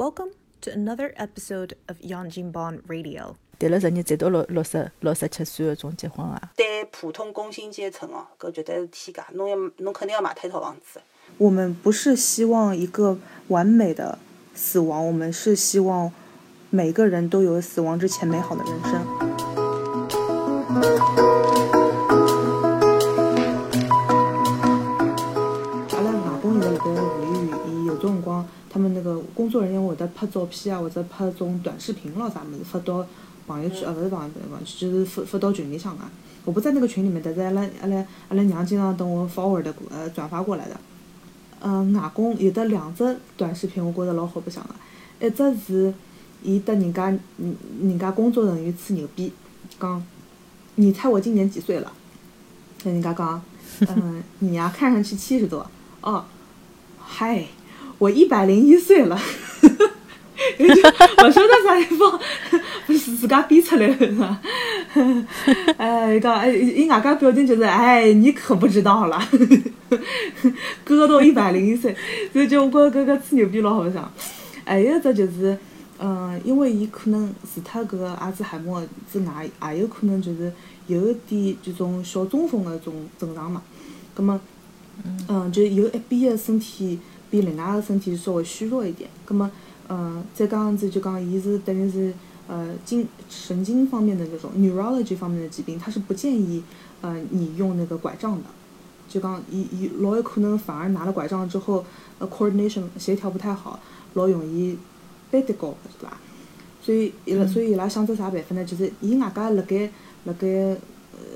Welcome to another episode of Yang Jin Bon Radio. 谈了十年，最多六六十六十七岁的种结婚啊。对普通工薪阶层哦，搿绝对是天价，侬要侬肯定要买脱一套房子。我们不是希望一个完美的死亡，我们是希望每个人都有死亡之前美好的人生。工作人员会得拍照片啊，或者拍种短视频咯啥物事发到朋友圈，呃，勿是朋友朋友圈，就是发发到群里向个。我不在那个群里面，但是阿拉阿拉阿拉娘经常等我 forward 过，呃，转发过来的。嗯，外公有的两只短视频，我觉着老好白相个。一只是伊搭人家人人家工作人员吹牛逼，讲你猜我今年几岁了？跟人家讲，嗯，你呀看上去七十多。哦，嗨，我一百零一岁了。我说的啥地方 不是自家编出来的是吧？哎，讲哎，伊外加表情就是哎，你可不知道了，哥都一百零一岁，所以就我觉搿个吹牛逼老好相。还有一只就是，嗯，因为伊可能除脱搿个阿兹海默之外，也有可能就是有一点这种小中风的种症状嘛。葛么，嗯，就有一边的身体比另外个身体稍微虚弱一点。葛么。嗯，再讲样子就讲，伊是等于是呃经神经方面的那种 neurology 方面的疾病，他是不建议呃你用那个拐杖的。就讲伊伊老有可能反而拿了拐杖之后，呃 coordination 协调不太好，老容易背得高，是吧？所以伊拉所以伊拉想着啥办法呢？就是伊外加辣盖辣盖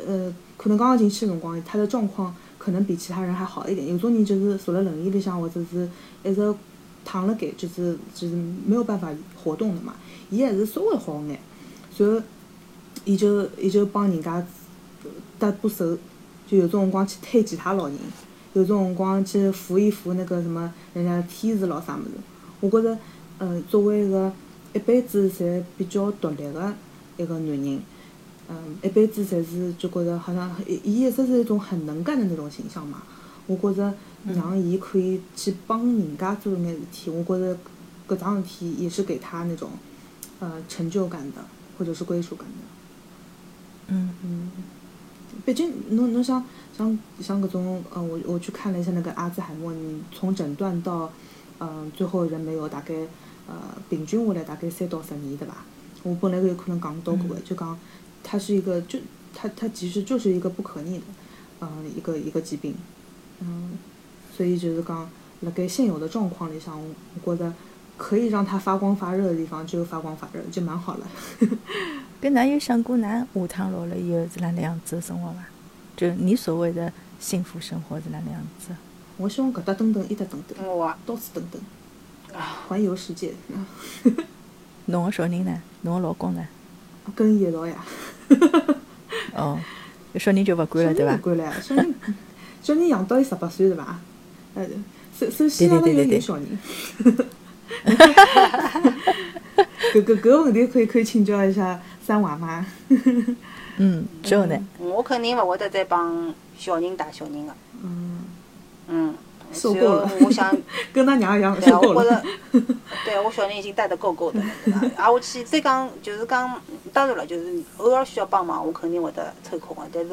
呃可能刚刚进去的辰光，他的状况可能比其他人还好一点。有种人就是坐辣轮椅里向或者是一直。躺了盖就是就是没有办法活动的嘛，伊还是稍微好眼，然后伊就伊就帮人家搭把手，就有种辰光去推其他老人，有种辰光去扶一扶那个什么人家梯子咯啥物事。我觉着，嗯，作为一个一辈子侪比较独立的一个男人，嗯，一辈子侪是就觉着好像伊伊一直是一种很能干的那种形象嘛，我觉着。让伊可以去帮人家做一眼事体，我觉着搿桩事体也是给他那种呃成就感的，或者是归属感的。嗯嗯，毕竟侬侬想像像搿种呃，我我去看了一下那个阿兹海默，你从诊断到嗯最后人没有，大概呃平均下来大概三到十年，对伐？我本来有可能讲到过的，就讲它是一个就它它其实就是一个不可逆的嗯一个一个疾病，嗯。所以就是讲，辣盖现有的状况里向，我觉得可以让它发光发热的地方就发光发热，就蛮好了。搿㑚有想过，㑚下趟老了以后是哪能样子的生活伐？就你所谓的幸福生活是哪能样子？我希望搿搭等等，一搭等等，到处等等，环游世界。侬个小人呢？侬个老公呢？跟伊一道呀。哦，小人就勿管了，对伐？勿管了，小人，小人养到伊十八岁，是伐？呃，首首先阿拉要有小人，搿搿搿个问题可以可以请教一下三娃妈。嗯，之后呢？我肯定勿会得再帮小人带小人个。嗯。嗯。受够了。我想跟他娘一样受够了。对，我小人已经带得够够的了，对伐？啊，我去再讲就是讲，当然了，就是偶尔需要帮忙，我肯定会得抽空个。但是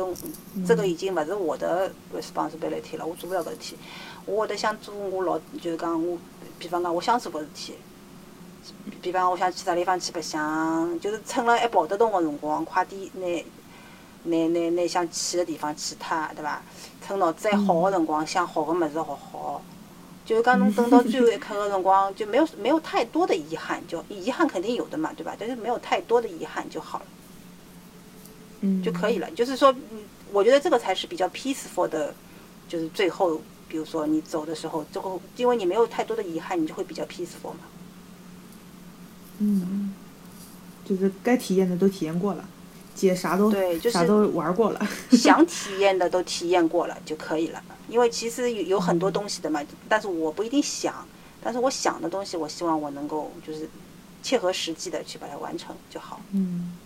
这个已经勿是我的 responsibility 了，我做勿了搿事体。我会得想做我老，就是讲我，比方讲我想做个事体，比方我想去啥地方去白相，就是趁了还跑得动个辰光，快点拿拿拿拿想去个地方去脱，对伐？趁脑子还好的辰光，想好的么子学好，就是讲侬等到最后一刻的辰光，就没有没有太多的遗憾，就遗憾肯定有的嘛，对吧？但是没有太多的遗憾就好了，嗯，就可以了。就是说，嗯，我觉得这个才是比较 peaceful 的，就是最后。比如说你走的时候，最后因为你没有太多的遗憾，你就会比较 peaceful 嘛。嗯，就是该体验的都体验过了，姐啥都对，就是啥都玩过了，想体验的都体验过了就可以了。因为其实有有很多东西的嘛，但是我不一定想，但是我想的东西，我希望我能够就是切合实际的去把它完成就好。嗯，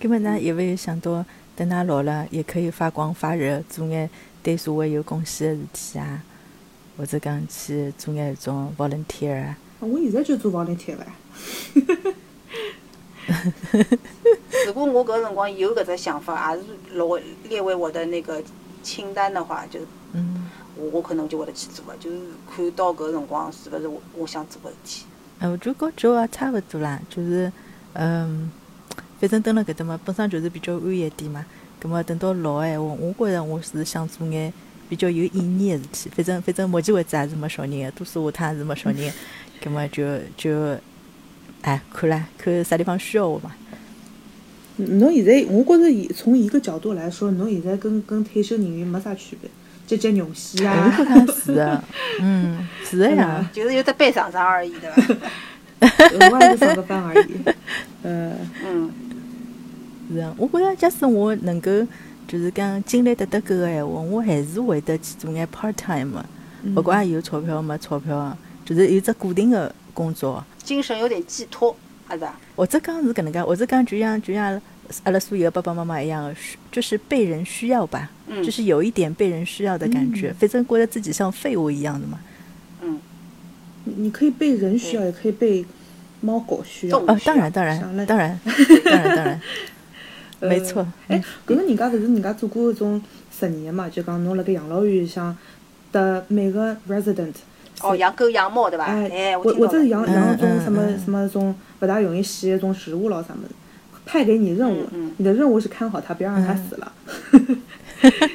根本呢，有没有想到等他老了也可以发光发热，做眼对社会有贡献的事体啊？或者讲去做眼种 volunteer 啊，我现在就做 volunteer 伐？如果我搿辰光有搿只想法，也是落列为我的那个清单的话，就嗯，我我可能就会得去做个，就是看到搿辰光是勿是我我想做个事体。哎，我觉得跟 Jo 也差勿多啦，就是嗯，反正蹲辣搿搭嘛，本身就是比较安逸点嘛。葛末等到老个闲话，我觉着我是想做眼比较有意义个事体。反正反正目前为止也是没小人个，多数下趟也是没小人个，葛末就就哎看啦，看啥地方需要我嘛。侬现在，我觉着以从一个角度来说，侬现在跟跟退休人员没啥区别，接接绒线哎我啊觉，着是的，嗯，是的呀。就是有得班上上而已，对吧？我也是上个班而已。呃，嗯，是啊，我觉着假使我能够就是讲精力得得够个闲话，我还是会得去做眼 part time 个，勿管有钞票没钞票啊，就是有只固定个工作，精神有点寄托，还是啊？或者讲是搿能介，或者讲就像就像阿拉所有的爸爸妈妈一样，需就是被人需要吧，嗯就是有一点被人需要的感觉，反正觉得自己像废物一样的嘛。嗯，你你可以被人需要，也可以被猫狗需要。动哦，当然当然当然 当然当然，呃没错。哎，搿个人家勿是人家做过一种实验嘛？就讲侬辣盖养老院里向的每个 resident，哦，养狗养猫对伐？哎哎，，我或或者是。养养种嗯什么嗯什么种不大容易吸的种植物咯啥么子，派给你任务嗯嗯，你的任务是看好它，不要让它死了。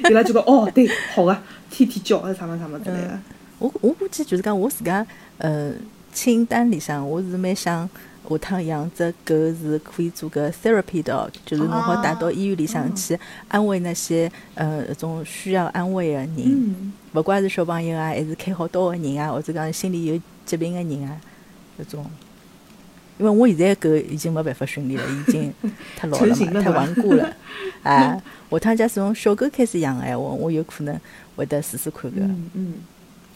伊拉就讲哦，对，好个，天天叫啥么啥么之类的。我我估计就是讲我自家呃清单里向，我是蛮想下趟养只狗是可以做个 therapy dog，就是侬好带到医院里向去安慰那些呃那种需要安慰的人，嗯，勿管是小朋友啊，还是开好刀的人啊，或者讲心里有疾病的人啊，搿种。因为我现在狗已经没办法训练了，已经太老了嘛，太顽固了。啊，下趟假使从小狗开始养个闲话，我有可能会得试试看个。嗯嗯。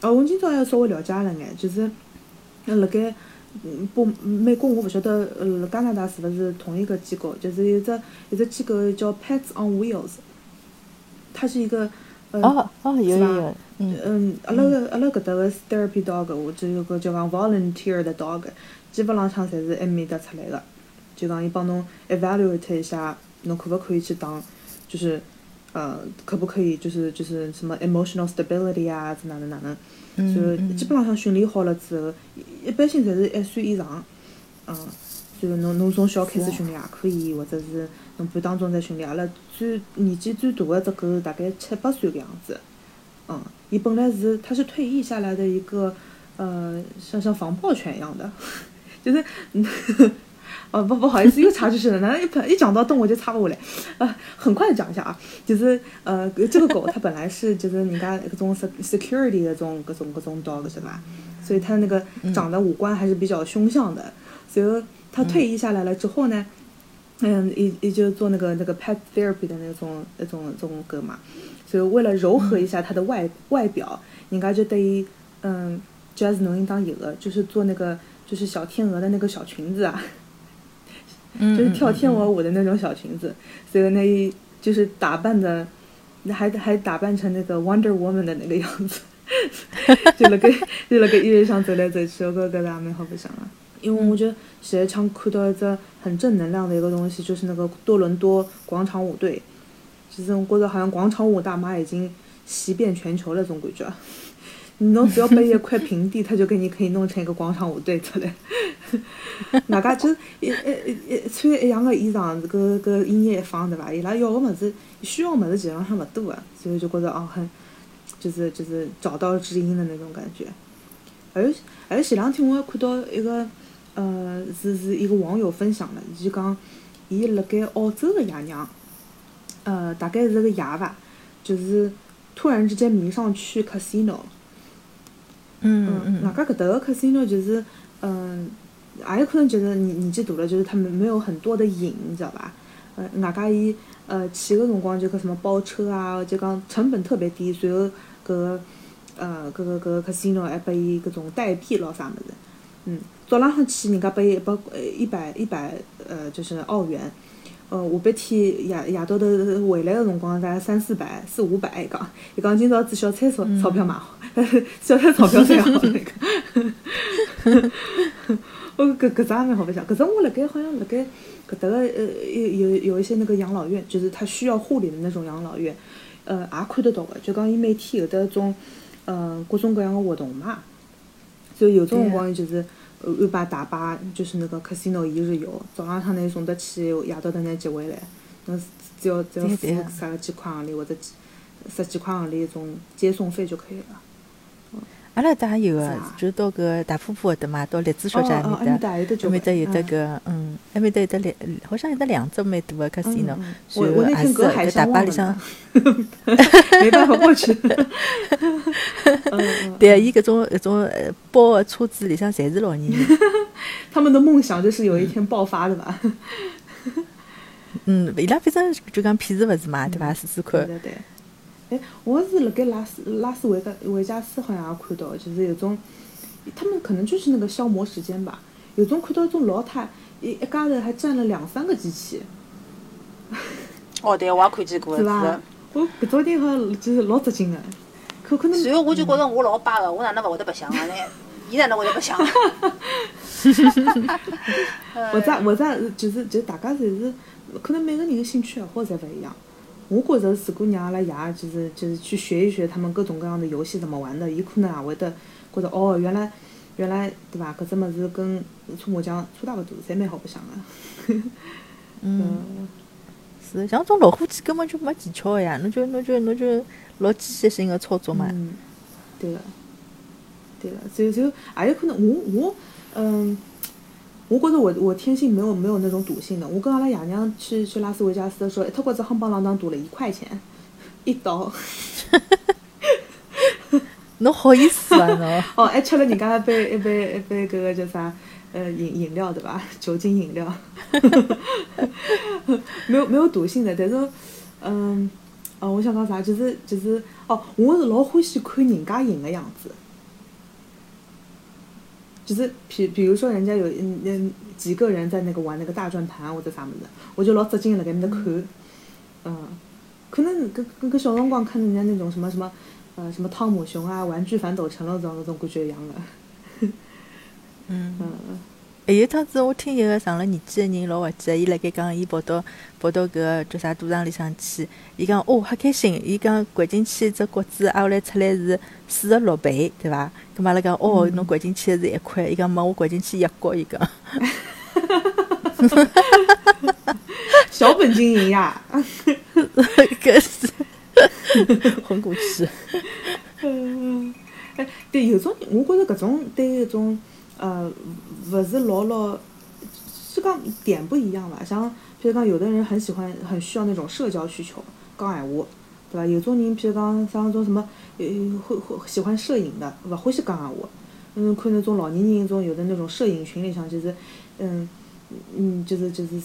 哦，我今朝要稍微了解了眼，就是呃辣盖嗯不美国，我勿晓得呃辣加拿大是勿是同一个机构，就是有只有只机构叫 Pets on Wheels，它是一个呃。哦哦，有有有，嗯嗯，阿拉个阿拉搿搭个 therapy dog，我只有个叫讲 volunteer 的 dog，基本浪向侪是埃面搭出来个，就讲伊帮侬 evaluate 一下，侬可勿可以去当，就是呃，可不可以就是就是什么 emotional stability 啊，是哪能哪能，嗯就嗯。基本浪向训练好了之后，一一般性侪是一岁以上，嗯，就侬侬从小开始训练也可以，或者是侬半当中再训练。阿拉最年纪最大的只狗大概七八岁个样子，嗯，伊本来是它是退役下来的一个呃，像像防暴犬一样的，就是嗯。哦不不好意思，又插出去了。那一一讲到动物就插不回来，啊，很快的讲一下啊，就是呃，这个狗它本来是就是人家各种 sec- security 的这种各种各种 dog 是吧？所以它那个长得五官还是比较凶相的。所以它退役下来了之后呢，嗯，也也就做那个那个 pet therapy 的那种那种那种狗嘛。所以为了柔和一下它的外、外表，人家就对伊嗯，就还是侬应当有的，就是做那个就是小天鹅的那个小裙子啊。嗯，就是跳天鹅。舞的那种小裙子，所以那一就是打扮的，那还还打扮成那个 Wonder Woman 的那个样子，就那个 就那个音乐上走来走去，我觉得搿也蛮好白相啊。因为我觉得现在常看到一只很正能量的一个东西，就是那个多伦多广场舞队。其实我觉得好像广场舞大妈已经席遍全球了，这种感觉。侬只要拨伊一块平地，他就给你可以弄成一个广场舞队出来。外加就是一一一一穿一样的衣裳，搿搿音乐一放对伐？伊拉要个物事需要个物事基本上勿多个，所以就觉着哦很，就是就是找到知音的那种感觉。还有还有前两天我还看到一个呃是是一个网友分享的，伊就讲伊辣盖澳洲的爷娘，呃大概是个爷伐，就是突然之间迷上去 casino。嗯嗯，外加搿搭个 casino 就是，嗯，也有可能就是年年纪大了，就是他们没有很多的瘾，你知道吧？呃，外加伊呃去个辰光就搿什么包车啊，就讲成本特别低，随后搿个呃搿个搿个 casino 还拨伊搿种代币咯啥物事，嗯，早浪向去人家拨伊一百呃一百一百呃就是澳元。呃，下半天夜夜到头回来个辰光，大概三四百、四五百。一讲，伊讲今朝子小菜钞钞票买好，小菜钞票才好那个。哦，搿搿只也蛮好白相。搿只我辣盖好像辣盖搿搭个呃有有有一些那个养老院，就是他需要护理的那种养老院，呃，也看得到个。就讲伊每天有得种呃各种各样个活动嘛，所以有种辰光就是呃安排大巴，就是那个 casino 一日游，早浪向拿送得去，夜到头拿接回来。侬只要只要付啥个几块行钿或者几十几块行钿一种接送费就可以了。阿拉搭也有个就是到搿大瀑布搿搭嘛，到荔枝小姐埃哦哦，埃面面搭，搭有得交关埃面搭有得嗯。搿，嗯，埃面搭有得两，好像有得两只蛮大个 casino，嗯嗯就我我那也是天隔海搿大巴里向。呢，没办法过去。对，伊搿种搿种呃包个车子里向侪是老年人，他们的梦想就是有一天爆发的吧？嗯，伊拉反正就讲骗子勿是嘛，对伐？试试看，对对对。哎，我是辣盖拉斯拉斯维加维加斯好像也看到，就是有种，他们可能就是那个消磨时间吧。有种看到一种老太一一家头还站了两三个机器，哦，对，我也看见过，是是吧。？我搿种地方就是老扎劲个，可可能然后我就觉着我老巴个，我哪能勿会得白相个？呢，伊哪能会得白相？或者或者就是就是大家侪是可能每个人的兴趣爱好侪勿一样。我觉着如果让阿拉爷就是就是去学一学他们各种各样的游戏怎么玩的，伊可能也会得觉着哦，原来原来对伐？搿只物事跟搓麻将差大勿多，侪蛮好白相个。嗯，是像种老虎机根本就没技巧个呀，侬就侬就侬就老机械性个操作嘛，嗯，对个，对个，所以就也有可能我我嗯。我觉着我我天性没有没有那种赌性的。我跟阿拉爷娘去去拉斯维加斯的时候，一脱觉子夯邦啷当赌了一块钱，一刀。侬好意思啊侬？哦，还吃了人家一杯一杯一杯搿个叫啥呃饮饮料对吧？酒精饮料，没有没有赌性的，但是嗯哦，我想讲啥，就是就是哦，我是老欢喜看人家赢的样子。就是比比如说人家有嗯嗯几个人在那个玩那个大转盘或者啥么子，我就老扎劲辣盖面搭看，嗯，可能跟跟跟小辰光看人家那种什么什么呃什么汤姆熊啊、玩具反斗城了这种那种感觉一样的，嗯。嗯还有一趟子，我听一个上了年纪的人老滑稽的，伊辣盖讲，伊跑到跑到搿个叫啥赌场里向去，伊讲哦好开心，伊讲掼进去一只角子，挨下来出来是四十六倍，对伐？咁嘛阿拉讲哦，侬掼进去的是一块，伊讲没我掼进去一角，伊讲，小本经营呀，搿是混过去。嗯，哎，对，有种我觉着搿种对一种呃，勿是老老，是讲点不一样吧。像譬如讲，有的人很喜欢，很需要那种社交需求，讲闲话，对伐？有种人譬如讲像种什么，呃，会会喜欢摄影的，勿欢喜讲闲话。嗯，看那种老年人种有的那种摄影群里向，就是，嗯嗯，就是就是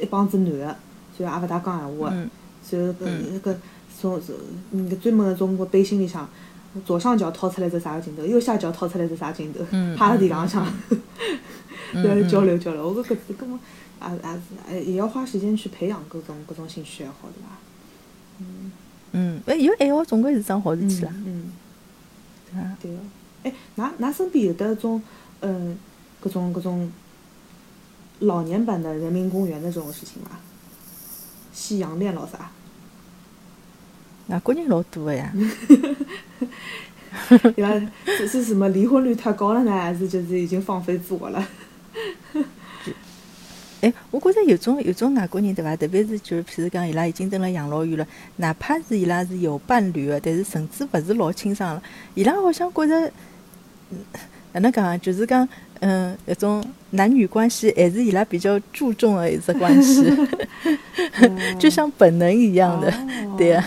一帮子男的，所以也勿大讲闲话所以搿嗯那个从嗯搿专门的种个背心里向，左上角掏出来只啥个镜头，右下角掏出来只啥镜头，嗯趴辣地浪向，嗯 对嗯交流交流。我觉搿搿根本也也是哎也要花时间去培养各种各种兴趣爱好，对伐？嗯嗯，哎，有爱好总归是桩好事体啦，嗯，对个。哎，㑚㑚身边有得种嗯搿种搿种老年版的人民公园的这种事情伐？夕阳恋老啥？外国人老多个呀，伊拉是是什么离婚率太高了呢，还是就是已经放飞自我了？哎，我觉着有种有种外国人对伐？特别是就是譬如讲，伊拉已经蹲了养老院了，哪怕是伊拉是有伴侣个，但是甚至勿是老清爽了，伊拉好像觉着，嗯哪能讲啊？就是讲，嗯，搿种男女关系还是伊拉比较注重的一只关系，就像本能一样的。对啊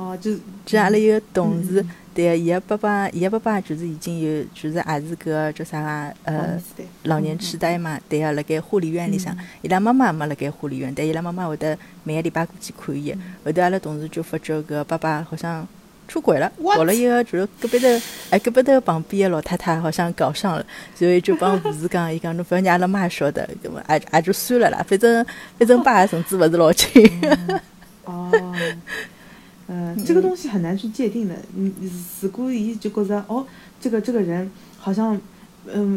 哦，就是就阿拉一个同嗯事，对个，伊个爸爸，伊个爸爸就是已经有，就是也是搿个叫啥啊？呃，老年痴呆嘛，对个，辣盖护理院里向，伊拉妈妈没辣盖护理院，但伊拉妈妈会得每个礼拜过去看伊。后头阿拉同事就发觉搿爸爸好像出轨了？搞了一个就是隔壁头，哎，隔壁头旁边个老太太好像搞上了，所以就帮护士讲，伊讲侬勿要让阿拉妈晓得，搿么也也就算了啦，反正反正爸甚至勿是老亲。哦，呃，这个东西很难去界定的。你如果伊就觉得哦，这个这个人好像嗯，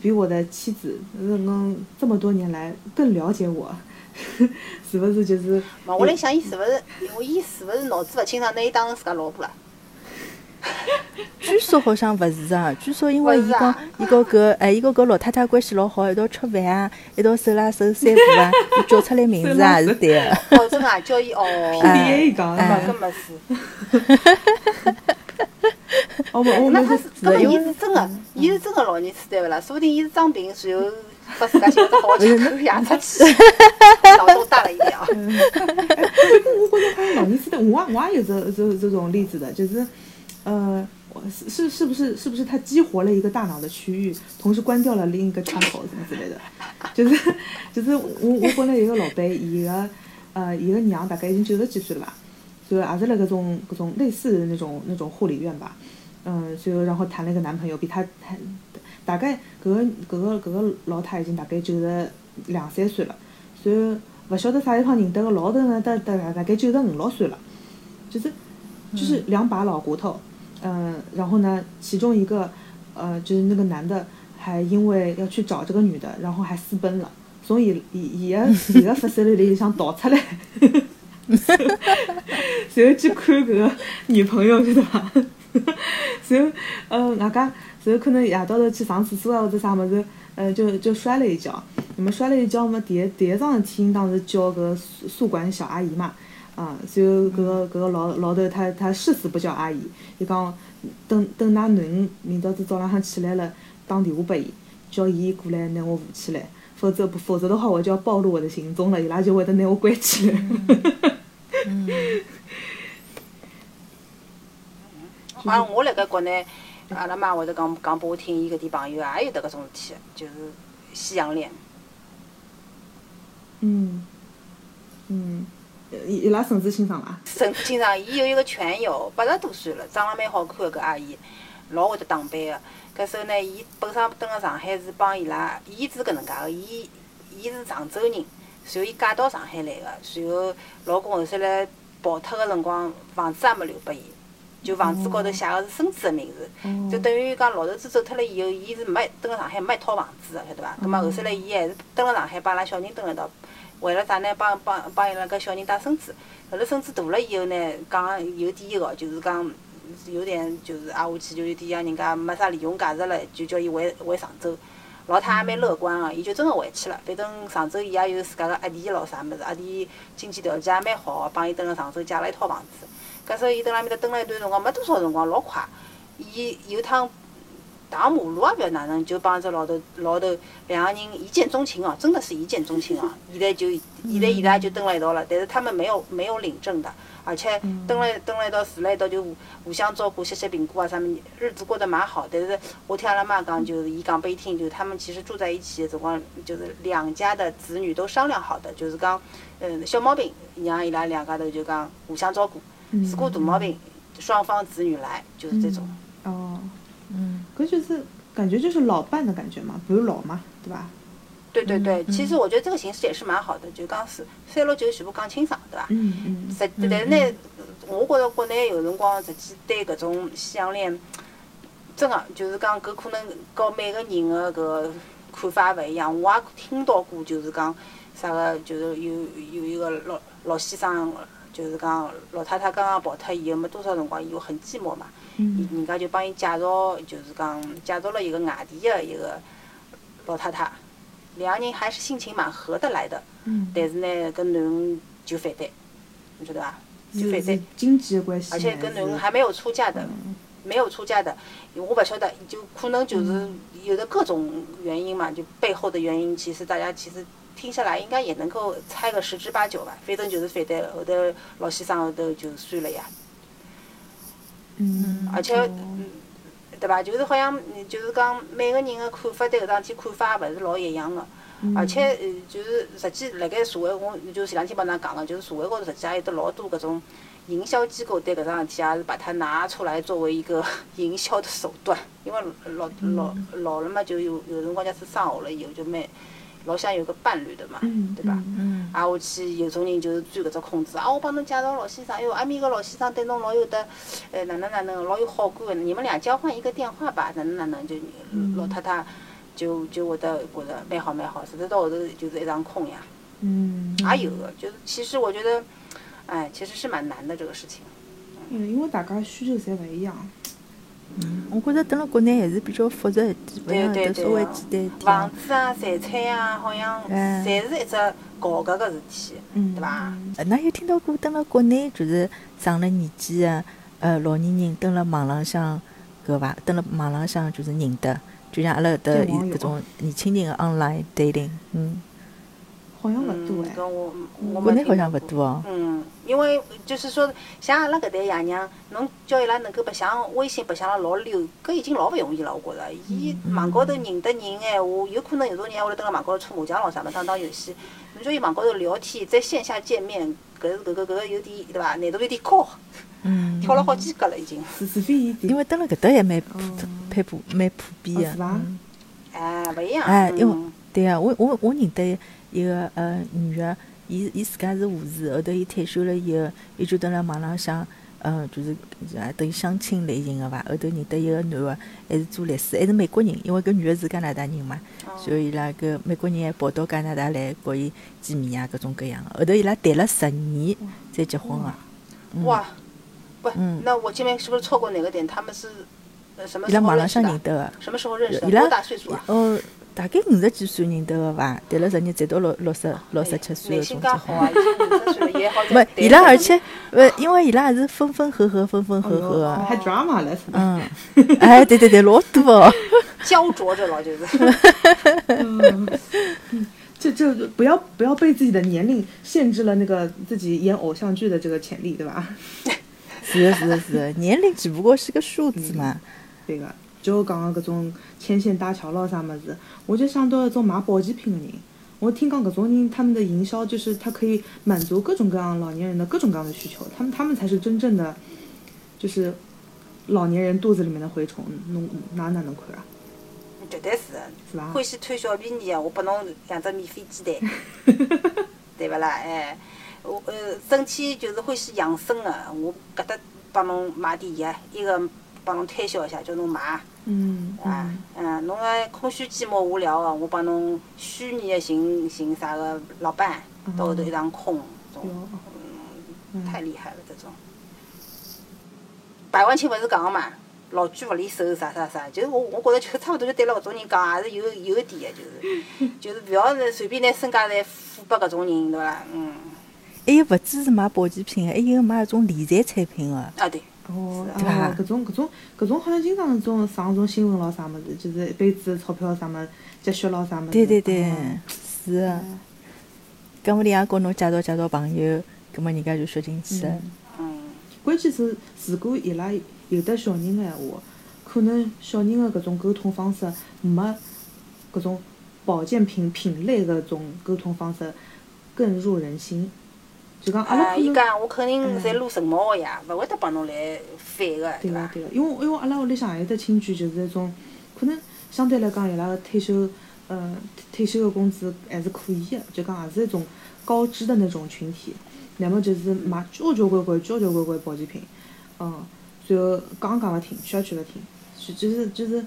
比我的妻子，嗯，这么多年来更了解我，是不是就是？嘛，我来想，伊是不是，我伊是不是脑子不清爽，拿伊当成自家老婆了？据说好像勿是啊，据说因为伊讲伊跟搿哎，伊跟搿老太太关系老好，一道吃饭啊，一道手拉手散步啊，伊叫出来名字也是对个。哦，真个叫伊哦，哎伊讲那哎搿么是。哦不，我们是那他是，搿么伊是真个，伊是真个老年痴呆勿啦？说不定伊是装病，然后把自家寻了只好借口压出去，脑洞大了一点啊。我觉着好像老年痴呆，我也我也有这这这种例子的，就是，呃，我是是是不是是不是他激活了一个大脑的区域，同时关掉了另一个窗口什么之类的，就是就是我我本来有个老板，伊个呃伊个娘大概已经九十几岁了吧，就也是辣搿种搿种类似的那种那种护理院吧，嗯，就然后谈了一个男朋友，比他谈大概搿个搿个搿个老太已经大概九十两三岁了，然后勿晓得啥地方认得个老头呢，大大大概九十五六岁了，就是就是两把老骨头，嗯、然后呢，其中一个呃就是那个男的还因为要去找这个女的，然后还私奔了，从伊伊伊个伊个发手里里向逃出来。然后去看搿个女朋友，晓得伐？然后，呃，外加，然后可能夜到头去上厕所啊或者啥物事，呃，就就摔了一跤。那么摔了一跤嘛，第一第一桩事体，应当是叫搿个宿宿管小阿姨嘛，啊，随后搿个搿个老老头他他誓死不叫阿姨，伊讲等等㑚囡恩明朝子早浪向起来了，打电话拨伊，叫伊过来拿我扶起来，否则不否则的话我就要暴露我的行踪了，伊拉就会得拿我关起来。反正我辣盖国内，阿拉妈会得讲讲拨我听，伊搿点朋友也有得搿种事体，就是西洋恋。嗯，嗯，伊伊拉孙子欣赏伐？甚至经常，伊有一个拳友，八十多岁了，长了蛮好看的搿阿姨，老会得打扮的。搿时候呢，伊本身蹲辣上海是帮伊拉，伊是搿能介个，伊伊是常州人，然后伊嫁到上海来个，然后老公后头来跑脱个辰光，房子也没留拨伊，就房子高头写个是孙子个名字，就等于讲老头子走脱了以后，伊是没蹲辣上海没一套房子个，晓得伐？葛末后头来伊还是蹲辣上海帮阿拉小人蹲辣一道。为了啥呢？帮帮帮伊拉搿小人带孙子，后头孙子大了以后呢，讲有点个，就是讲有点就是挨下去就有点像人家没啥利用价值了，就叫伊回回常州。老太也蛮乐观个，伊就真个回去了。反正常州伊也有自家个阿弟咾啥物事，阿弟经济条件也蛮好个，帮伊蹲辣常州借了一套房子。搿时候伊蹲辣埃面搭蹲了一段辰光，没多少辰光，老快。伊有趟打马路也勿晓得哪能，就帮只老头老头两个人一见钟情哦，真的是一见钟情啊！现在就现在伊拉就蹲辣一道了，但是他们没有没有领证的，而且蹲辣蹲辣一道住辣一道就互互相照顾，吸吸苹果啊啥么，日子过得蛮好。但是我听阿拉妈讲，就是伊讲拨伊听，就是他们其实住在一起的辰光，就是两家的子女都商量好的，就是讲，嗯，小毛病让伊拉两家头就讲互相照顾，如果大毛病双方子女来，就是这种。哦，嗯，搿就是感觉就是老伴的感觉嘛，伴老嘛，对吧？对对对，其实我觉得这个形式也是蛮好的，就讲是三六九全部讲清爽，对伐？嗯嗯实但是呢，我觉着国内有辰光实际对搿种西洋恋，真个就是讲搿可能和每个人的搿看法勿一样。我也听到过，就是讲啥个，就是有有一个老老先生，就是讲老太太刚刚跑脱以后没多少辰光，伊很寂寞嘛，嗯人家就帮伊介绍，就是讲介绍了一个外地的一个老太太，两个人还是心情蛮合得来的。嗯，但是呢，搿男人就反对，你晓得伐？就反对，经济的关系，而且搿男人是还没有出嫁的，没有出嫁的，我勿晓得，就可能就是有的各种原因嘛，就背后的原因，其实大家其实听下来应该也能够猜个十之八九吧。反正就是反对，后头老先生后头就算了呀。嗯，而且，嗯，对伐？就是好像，嗯就是讲每个人的看法对搿桩事体看法也勿是老一样的。而且，呃，就是实际辣盖社会，我就前两天帮㑚讲个，就是社会高头实际也有得老多搿种营销机构对搿桩事体也是把它拿出来作为一个 营销的手段。因为老老老了嘛，就有有辰光假使生学了以后，就蛮老想有个伴侣的嘛，嗯对吧？嗯啊，下去有种人就是钻搿只空子啊，我帮侬介绍老先生，哎哟，阿面个老先生对侬老有的，呃，哪能哪能，老有好感的，你们俩交换一个电话吧，哪能哪能，就老太太就就会得觉得蛮好蛮好，实际到后头就是一场空呀，嗯，也有的，就是其实我觉得，哎，其实是蛮难的这个事情。嗯，因为大家需求侪勿一样。我觉着蹲辣国内还是比较复杂一点，勿对对对像得稍微简单一点房。子啊、财产啊，好像哎侪是一只搞搿个事体，嗯，对伐？呃㑚有听到过蹲辣国内就是上了年纪个呃老年人蹲辣网浪向搿伐？蹲辣网浪向就是认得，就像阿拉搿搭搿种年轻人个 online dating，嗯，好像勿嗯多，哎。搿我我国内好像勿勿多哦。嗯，因为就是说，像阿拉搿代爷娘，侬叫伊拉能够白相微信白相了老溜，搿已经老勿容易了。我觉着，伊网高头认得人闲话，有可能有种人还会得蹲辣网高头搓麻将咾啥物事，打打游戏。侬叫伊网高头聊天，在线下见面，搿是搿个搿个有点对伐？难度有点高，嗯，跳了好几格了已经。除除非伊因为蹲辣搿搭也蛮普哦蛮普蛮普遍个哦是。伐嗯哎，勿一样。哎因为嗯对个，我我我认得一个呃女的，伊伊自家是护士，后头伊退休了以后，伊就蹲辣网浪向，呃，就是啊等于相亲类型个伐。后头认得一个男个，还是做律师，还是美国人，因为搿女个是加拿大人嘛，哦所以伊拉搿美国人还跑到加拿大来和伊见面啊，各种各样个。后头伊拉谈了十年才结婚个。嗯哇，不嗯，那我这边是不是错过哪个点？他们是呃什么时候认识的？什么时候认识的？多大岁数啊？哦，大概五十几岁认得个伐？谈了十年，才到六六十六十七岁内个种结婚心介好。啊，已经五十岁了也好不，伊拉而且呃，因为伊拉也是分分合合，分分合合。还 drama 了，是吧？嗯，哎，对对对，老多哦。焦灼着了，就是。嗯，这这不要不要被自己的年龄限制了那个自己演偶像剧的这个潜力，对吧？是的，是的，是的，年龄只不过是个数字嘛。对个，就讲个搿种牵线搭桥咯啥物事，我就想到一种卖保健品个人。我听讲搿种人，他们的营销就是他可以满足各种各样老年人的各种各样的需求，他们他们才是真正的，就是老年人肚子里面的蛔虫，侬哪哪能看啊？绝对是的。是吧？欢喜贪小便宜啊！我拨侬两只免费鸡蛋，对勿啦？哎，我呃，整体就是欢喜养生的，我搿搭帮侬买点药，一个帮侬推销一下，叫侬买。嗯啊嗯，嗯，侬个空虚寂寞无聊个，我帮侬虚拟个寻寻啥个老伴，到后头一场空，种，嗯，太厉害了这种。百万青勿是讲个嘛，老句勿离手啥啥啥，就是我我觉着就差勿多就对了搿种人讲也是有有一点个，就是。就是勿要是随便拿身家侪付拨搿种人，对伐啦？嗯，还有勿只是买保健品个，还有买搿种理财产品个。啊对，哦，对吧哦，搿种搿种搿种好像经常种上种新闻咯啥物事，就是一辈子钞票啥么积蓄咯啥物事。对对对哦，是的。搿么里向跟侬介绍介绍朋友，搿么人家就学进去了。嗯嗯，关键是，如果伊拉有的小人个闲话，可能小人个搿种沟通方式没搿种保健品品类搿种沟通方式更入人心。就讲阿拉啊，可能伊讲我肯定侪撸唇毛个呀，勿会得帮侬来反个，伐？对个对个，因为因为阿拉屋里向有得亲戚，就是一种可能相对来讲伊拉个退休呃退休个工资还是可以个，就讲也是一种高知的那种群体。乃末就是买交交关关、交交关关保健品，嗯，最后讲讲勿停，宣传勿听，就就是就是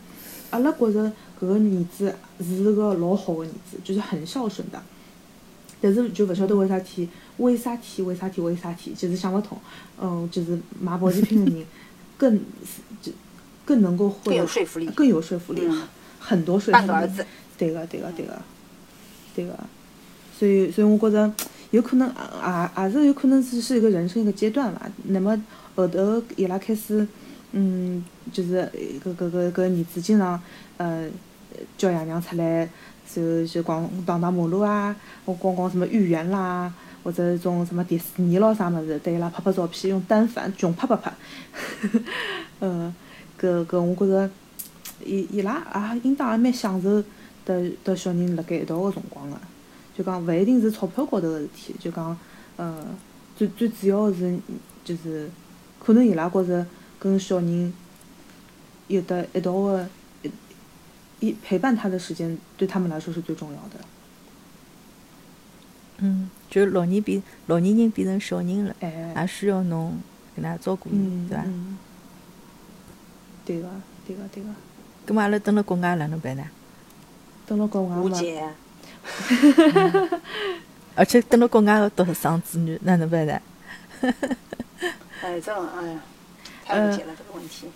阿拉觉着搿个儿子是个老好个儿子，就是很孝顺的。但是就勿晓得为啥体，为啥体，为啥体，为啥体，就是想勿通。嗯，就是买保健品的人 更就更能够获更得有说服力更有说服力，嗯很多说服力半个儿子。对个，对个，对个，对个。所以，所以我觉着有可能啊，也是有可能是是一个人生一个阶段伐。那么后头伊拉开始，嗯，就是搿搿搿搿儿子经常呃叫爷娘出来，然后就逛荡荡马路啊，我逛逛什么豫园啦，或者种什么迪士尼咯啥物事，带伊拉拍拍照片，用单反穷拍拍拍。呃，搿搿我觉着。伊伊拉也应当也蛮享受得得小人辣盖一道个辰光个，就讲勿一定是钞票高头个事体，就讲呃最最主要个是就是可能伊拉觉着跟小人有得一道个一一陪伴他的时间对他们来说是最重要的。嗯，就老年变老年人变成小人了，哎，也需要侬搿能照顾伊，嗯，对伐？嗯，对个，对个，对个。葛末阿拉蹲辣国外哪能办呢？蹲辣国外嘛，无解。而且蹲辣国外个独生子女哪能办呢？哎，这种哎呀，太无解了这个问题。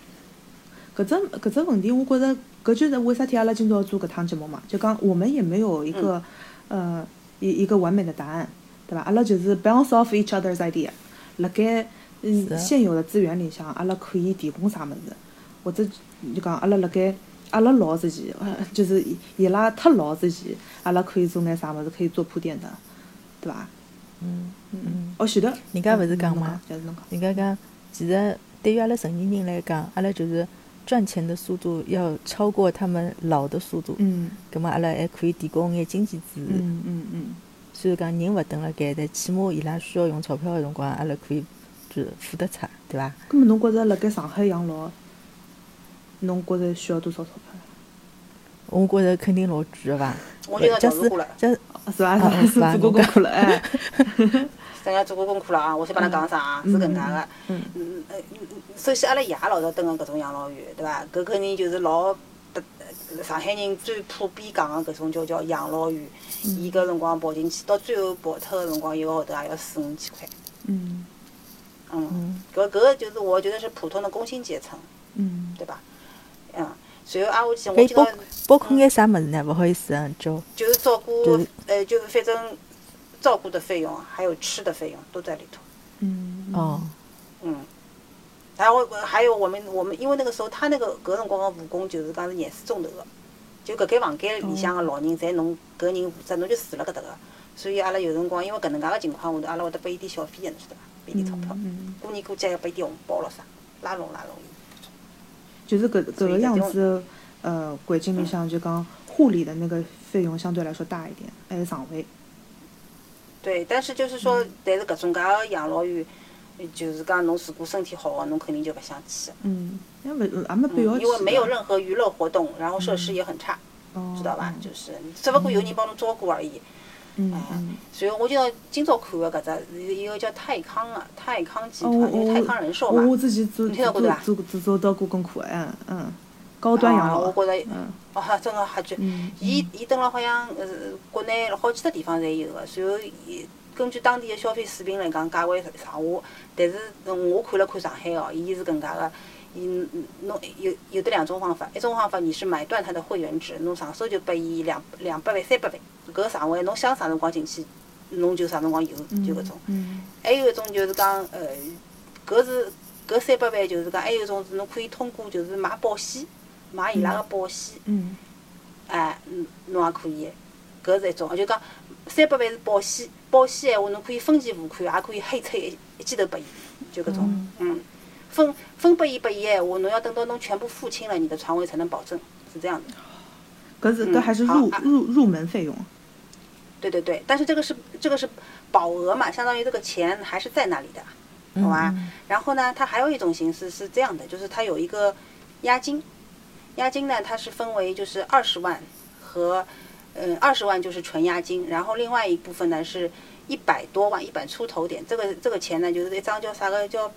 搿只搿只问题，我觉着搿就是为啥体阿拉今朝做搿趟节目嘛，就讲我们也没有一个、呃一一个完美的答案，对伐？阿拉就是 bounce off each other's idea，辣盖嗯现有的资源里向，阿拉可以提供啥物事，或者就讲阿拉辣盖阿拉老之前，呃 就是伊伊拉太老之前，阿拉可以做眼啥物事，可以做铺垫的，对伐？嗯嗯，哦，前头人家勿是讲嗯嘛，就是侬讲，人家讲，其实对于阿拉成年人来讲，阿拉就是赚钱的速度要超过他们老的速度，嗯葛么阿拉还可以提供眼经济支持。嗯嗯嗯。虽然讲人勿等辣盖，但起码伊拉需要用钞票个辰光，阿拉可以就是付得出，对伐？咁么侬觉着辣盖上海养老，侬觉着需要多少钞票？我觉着肯定老贵个伐？我就要假使调过了，假使是伐？啊啊是伐做过功课了哎。大家做过功课了啊！我先帮㑚讲啥啊？是搿能介个。嗯嗯，嗯首先阿拉爷老早蹲个搿种养老院，对伐？搿肯定就是老上海人最普遍讲个搿种叫叫养老院。伊搿辰光跑进去，到最后跑脱个辰光，一个号头也要四五千块。嗯嗯，搿搿个就是我觉得是普通的工薪阶层，嗯对吧？嗯，随后挨下去，可以包我记得包括眼啥物事呢？勿好意思啊，就就是照顾，呃，就是反正照顾的费用，还有吃的费用都在里头。嗯哦，嗯，然后还有我们我们，因为那个时候他那个搿辰光个护工就是讲是廿四钟头个，就搿间房间里向个老人，侪侬搿人负责，侬就住辣搿搭个。所以阿拉有辰光，因为搿能介个情况下头，阿拉会得拨伊点小费个，侬晓得伐？拨伊点钞票，过年过节要拨伊点红包咯啥，拉拢拉拢。就是搿搿个样子，呃，环境里向就讲护理的那个费用相对来说大一点，还有床位。对，但是就是说，但是搿种介个养老院，就是讲侬如果身体好个，侬肯定就勿想去。嗯，因为也没必要因为没有任何娱乐活动，然后设施也很差，哦知道伐？嗯就是只不过有人帮侬照顾而已。嗯嗯。所以我就要今朝看个搿只是一个叫泰康啊，泰康集哦，团，我就是泰康人寿嘛。我我之前做你听到过做对吧做做做到过功课，嗯嗯，高端养啊，老我，觉着，嗯哦哈，真个瞎句。嗯伊伊蹲了好像呃国内好几个地方侪有个，随后伊根据当地的消费水平来讲，价位上下。但是嗯我看了看上海哦，伊是搿能介个，伊嗯侬有有的两种方法，一种方法你是买断他的会员制，侬上手就拨伊两两百万、三百万，搿床位侬想啥辰光进去，侬就啥辰光有，就搿种。嗯还有一种就是讲，呃，搿是搿三百万就是讲，还有一种是侬可以通过就是买保险，买伊拉个保险，嗯哎，嗯侬也可以，搿是一种，就讲三百万是保险，保险闲话侬可以分期付款，也可以黑车一一记头拨伊，就搿种，嗯，分分拨伊拨伊闲话，侬要等到侬全部付清了，你的床位才能保证，是这样的。搿是嗯搿还是入入入门费用。对对对，但是这个是这个是保额嘛，相当于这个钱还是在那里的，好吧？然后呢，它还有一种形式是这样的，就是它有一个押金，押金呢它是分为就是二十万和嗯二十万就是纯押金，然后另外一部分呢是一百多万，一百出头点，这个这个钱呢就是一张叫啥个叫。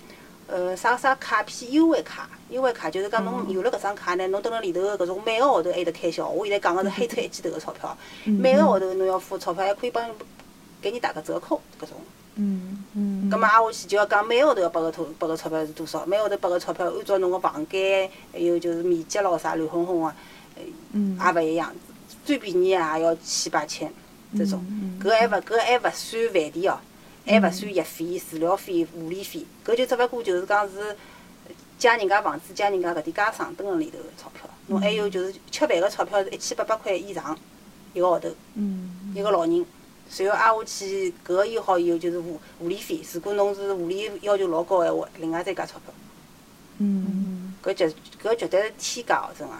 呃，啥啥卡片优惠卡，优惠卡就是讲侬有了搿张卡呢，侬蹲辣里头个搿种每个号头还有得开销。我现在讲个是黑出一记头个钞票，每个号头侬要付钞票，还可以帮给你打个折扣搿种。嗯嗯咁么挨下去就要讲每个号头要拨个头拨个钞票是多少，每个号头拨个钞票按照侬个房间还有就是面积咯啥乱哄哄个，嗯也勿一样。最便宜也要七八千这种，嗯搿还勿搿还勿算饭店哦，还勿算药费、治疗费、护理费，搿就只勿过就是讲是借人家房子、借人家搿点家商蹲辣里头个钞票。侬还有就是吃饭个钞票是一千八百块以上一个号头。嗯一个老人，随后挨下去搿个又好有就是护护理费，如果侬是护理要求老高个闲话，另外再加钞票。嗯搿绝搿绝对是天价哦，真个。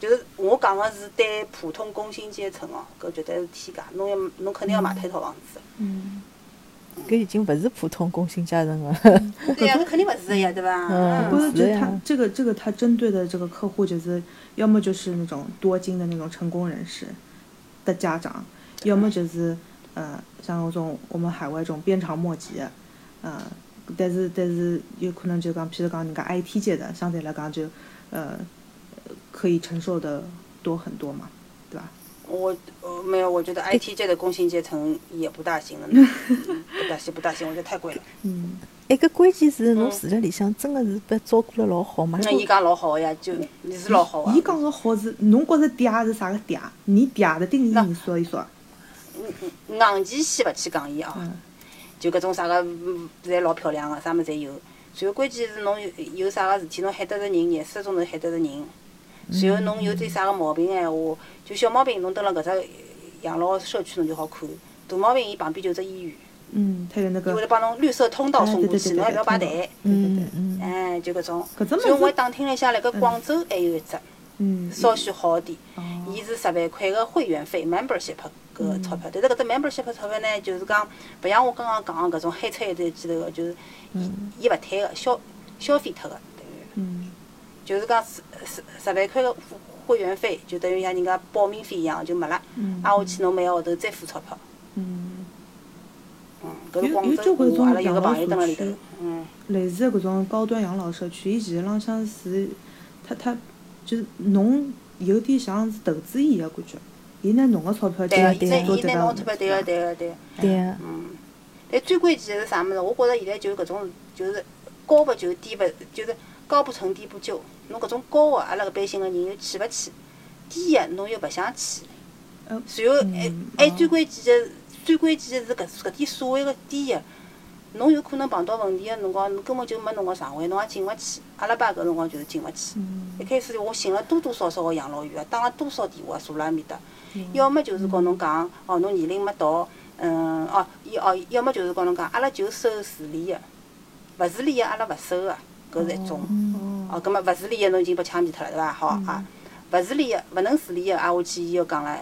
就是我讲个是对普通工薪阶层哦，搿绝对是天价，侬要侬肯定要买脱一套房子。嗯，搿已经勿是普通工薪阶层了。对呀，搿肯定勿是个呀，对伐？嗯我觉得就是是呀他这个这个他针对的这个客户就是要么就是那种多金的那种成功人士的家长，要么就是嗯，像那种我们海外这种鞭长莫及的，嗯，但是但是有可能就讲，譬如讲人家 IT 界的，相对来讲就呃可以承受的多很多嘛，对吧？我呃没有，我觉得 IT 界的工薪阶层也不大行了呢，嗯 不大行不大行，我觉得太贵了。嗯，一个关键是侬住辣里向真个是被照顾了老好嘛？那伊讲老好呀，就你是老好啊伊。讲个好是，侬觉着嗲是啥个嗲？你嗲的定义你说一说。硬件先勿去讲伊啊，嗯就搿种啥个嗯侪老漂亮个，啥物事侪有。然后关键是侬有有啥个事体，侬喊得着人，廿四个钟头喊得着人。然后侬有点啥个毛病闲话，就小毛病侬蹲辣搿只养老社区侬就好看，大毛病伊旁边就有只医院，嗯，他有那个伊会得帮侬绿色通道送过去，侬还勿要排队。嗯嗯哎，就搿种。搿只物事所以我还打听了一下，辣盖广州还有一只，嗯，稍许好点。哦。伊是十万块个会员费 membership 搿个钞票，但是搿只 membership 钞票呢，就是讲勿像我刚刚讲个搿种黑车一头记头个，就是伊伊勿退个，消消费脱个，等于嗯就是讲十十十万块个会员费，就等于像人家报名费一样就没了，嗯挨下去侬每个号头再付钞票。嗯，嗯，搿是广有有交关州我阿拉有个朋友蹲辣里头嗯，类似的搿种高端养老社区，伊其实浪向是，他他就是侬有点像是投资伊个感觉，伊拿侬个钞票对个，进伊拿伊拿侬钞票，对个对个对个。对个，嗯，但最关键的是啥物事？我觉着现在就是搿种，就是高不就低不，就是高不成低不就。侬搿种高个，阿拉搿般性个人又去勿起；低个侬又勿想去。呃然后还嗯还哦。最关键个，最关键个是搿搿点所谓个低个，侬有可能碰到问题个辰光，侬根本就没侬个床位，侬也进勿去。阿拉爸搿辰光就是进勿去。一开始我寻了多多少少个养老院啊，打了多少电话坐辣埃面搭，要么就是告侬讲，哦，侬年龄没到，嗯，哦，伊哦，要么就是告侬讲，阿拉就收自理个，勿自理个阿拉勿收个，搿是一种。哦，葛末勿自理个侬已经被枪毙脱了，对伐？好啊，勿自理个勿能自理个，挨下去伊又讲了，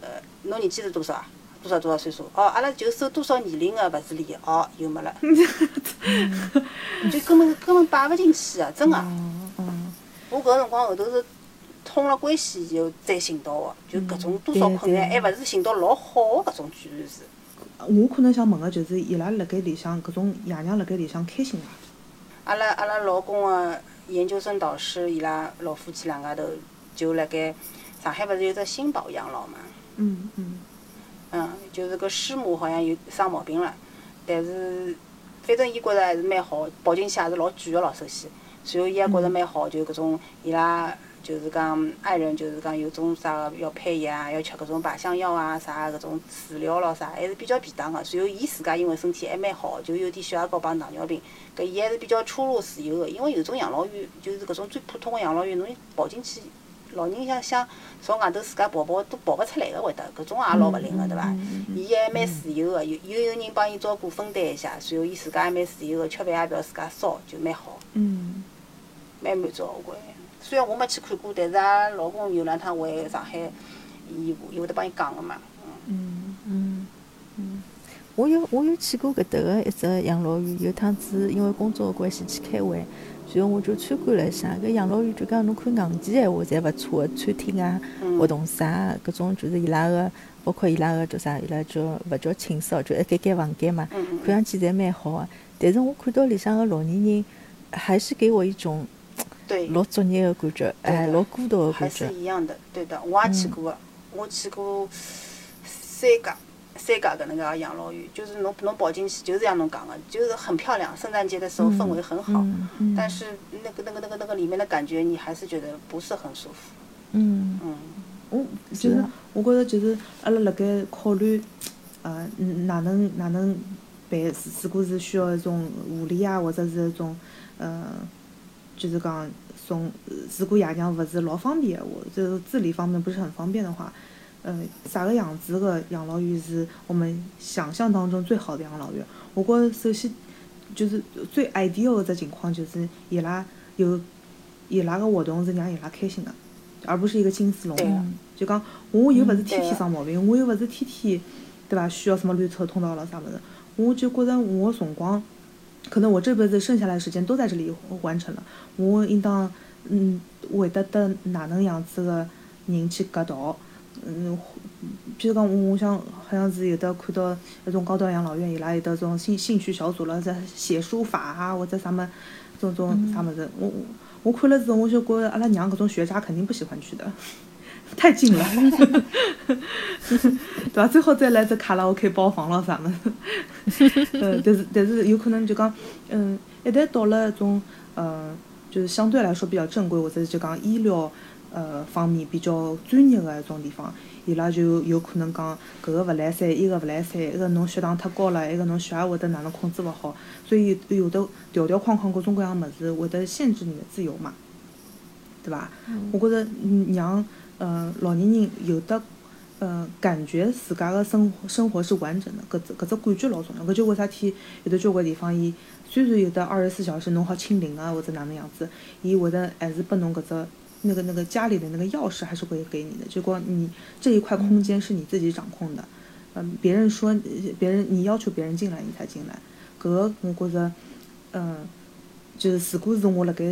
呃，侬年纪是多少啊？多少多少岁数？哦，阿拉就收多少年龄个勿自理个，哦，又没了，就根本根本摆勿进去个，真个。嗯我搿辰光后头是通了关系以后再寻到个，就搿种多少困难，还勿是寻到老好个搿种居然是。我可能想问个就是，伊拉辣盖里向搿种爷娘辣盖里向开心伐？阿拉阿拉老公个研究生导师，伊拉老夫妻两家头就辣盖上海，勿是有只新宝养老嘛？嗯嗯嗯，就是搿师母好像有生毛病了，但是反正伊觉着还是蛮好，跑进去也是老贵个咯，首先，然后伊也觉着蛮好，就搿种伊拉就是讲爱人就是讲有种啥个要配药啊，要吃搿种靶向药啊，啥搿种治疗咯啥，还是比较便当个。然后伊自家因为身体还蛮好，就有点血压高帮糖尿病，搿伊还是比较出入自由个。因为有种养老院就是搿种最普通个养老院，侬跑进去，老人想想从外头自家跑跑都跑勿出来个会得，搿种也老勿灵个对伐？伊还蛮自由个，有有有人帮伊照顾分担一下，然后伊自家也蛮自由个，吃饭也勿要自家烧，就蛮好，嗯蛮满足个我觉着。虽然我没去看过，但是阿拉老公有两趟回上海，伊伊会得帮伊讲个嘛。嗯嗯嗯，我有我有去过搿搭个一只养老院，有趟子因为工作个关系去开会，然后我就参观了一下。搿养老院就讲侬看硬件闲话侪勿错个，餐厅啊、嗯活动室啊，搿种就是伊拉个，包括伊拉个叫啥，伊拉叫勿叫寝室哦，就一间间房间嘛，看上去侪蛮好个。但是我看到里向个老年人，还是给我一种对，老作业个感觉，哎，老孤独个还感觉还是。一样的，对的，我也去过个，我去过三家。三家搿能介个养老院，就是侬侬跑进去，就是像侬讲个，就是很漂亮。圣诞节的时候氛围很好，嗯嗯但是那个那个那个那个里面的感觉，你还是觉得不是很舒服。嗯嗯，我就是我觉着就是阿拉辣盖考虑，呃，嗯哪能哪能办？如果是需要一种护理啊，或者是一种，呃，就是讲送，如果爷娘勿是老方便的话，就是自理方面不是很方便的话，呃，啥个样子的养老院是我们想象当中最好的养老院？我觉着首先就是最 ideal 的情况就是伊拉有伊拉个活动是让伊拉开心的，而不是一个金丝笼就讲我又勿是天天生毛病，我又勿是天天对伐？需要什么绿色通道了啥物事，我就觉着我的辰光，可能我这辈子剩下来的时间都在这里完成了，我应当嗯会得得哪能样子的人去夹道，嗯，譬如讲我我想好像是有的看到那种高端养老院伊拉有的种兴兴趣小组了，在写书法啊或者啥么，种种啥么子，我我看了之后我就觉着阿拉娘搿种学渣肯定不喜欢去的，太近了，对伐？最好再来只卡拉 OK 包房咯啥么子，呃，但是但是有可能就讲，嗯，一旦到了一种呃，就是相对来说比较正规或者是就讲医疗呃方面比较专业个一种地方。伊拉就有可能讲搿个勿来三，伊个勿来三，一个侬血糖太高了，一个侬血压会得哪能控制勿好，所以有的条条框框各种各样物事会得限制你的自由嘛，对伐？我觉着让呃老年人有的呃感觉自家个生活生活是完整的，搿只搿只感觉老重要。搿就为啥体有的交关地方伊虽然有的二十四小时侬好清零啊或者哪能样子，伊会得还是拨侬搿只。那个那个家里的那个钥匙还是会给你的，就光你这一块空间是你自己掌控的，嗯，别人说别人你要求别人进来你才进来，搿我觉着，嗯，就是如果是我辣盖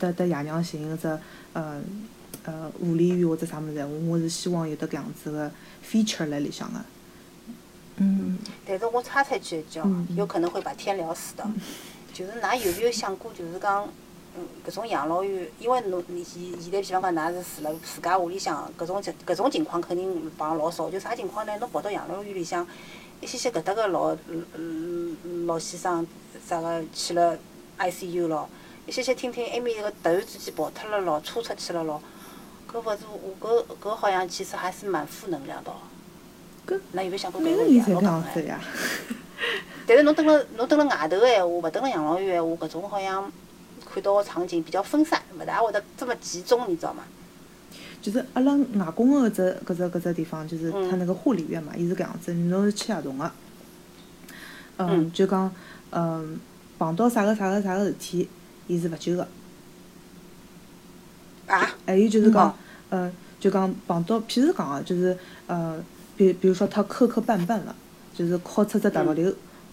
得得爷娘寻一只呃呃护理员或者啥物事，我是希望有得搿样子个 feature 辣里向个。嗯。但是我插出去一句，有可能会把天聊死的，就是㑚有没有想过，就是讲。嗯，搿种养老院，因为侬现现在比方讲，㑚是住辣自家屋里向，搿种情搿种情况肯定碰老少。就啥情况呢？侬跑到养老院里向，一些些搿搭个老老先生啥个去了 ICU 咯，一些些听听埃面个突然之间跑脱了咯，车出去了咯，搿勿是我搿搿好像其实还是蛮负能量的。搿㑚有没有想过搿个问题？老讲呀。但是侬蹲辣侬蹲辣外头个闲话，勿蹲辣养老院闲话，搿种好像。看到个场景比较分散，勿大会得这么集中，你知道吗？就是阿拉外公个搿只搿只搿只地方，就是他那个护理院嘛，伊是搿样子，侬是去合同个，嗯，就讲，嗯，碰到啥个啥个啥个事体，伊是勿救个。啊？还有就是讲，呃，就讲碰到，譬如讲啊，就是呃，比比如说他磕磕绊绊了，就是敲出只大脚头，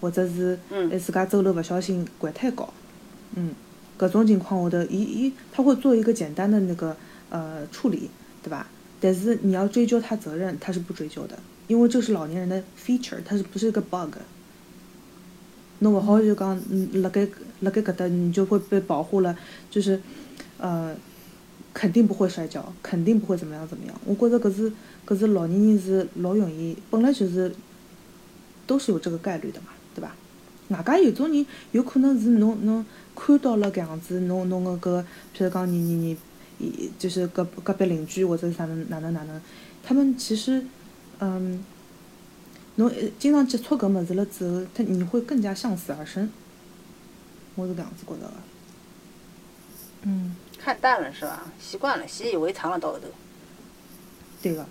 或者是哎自家走路勿小心掼太高，嗯。各种情况下头，伊伊他会做一个简单的那个呃处理，对吧？但是你要追究他责任，他是不追究的，因为这是老年人的 feature，他是不是一个 bug？那我好就讲，嗯，辣盖辣盖搿搭，你就会被保护了，就是呃，肯定不会摔跤，肯定不会怎么样怎么样。我觉着搿是搿是老年人是老容易，本来就是都是有这个概率的嘛，对吧？外加有种人有可能是侬侬。看到了搿样子，侬侬个搿，譬如讲你你你，伊就是隔隔壁邻居或者啥能哪能哪能，他们其实，嗯，侬经常接触搿物事了之后，他你会更加向死而生。我是搿样子觉着个。嗯。看淡了是吧？习惯了，习以为常了到后头。对个。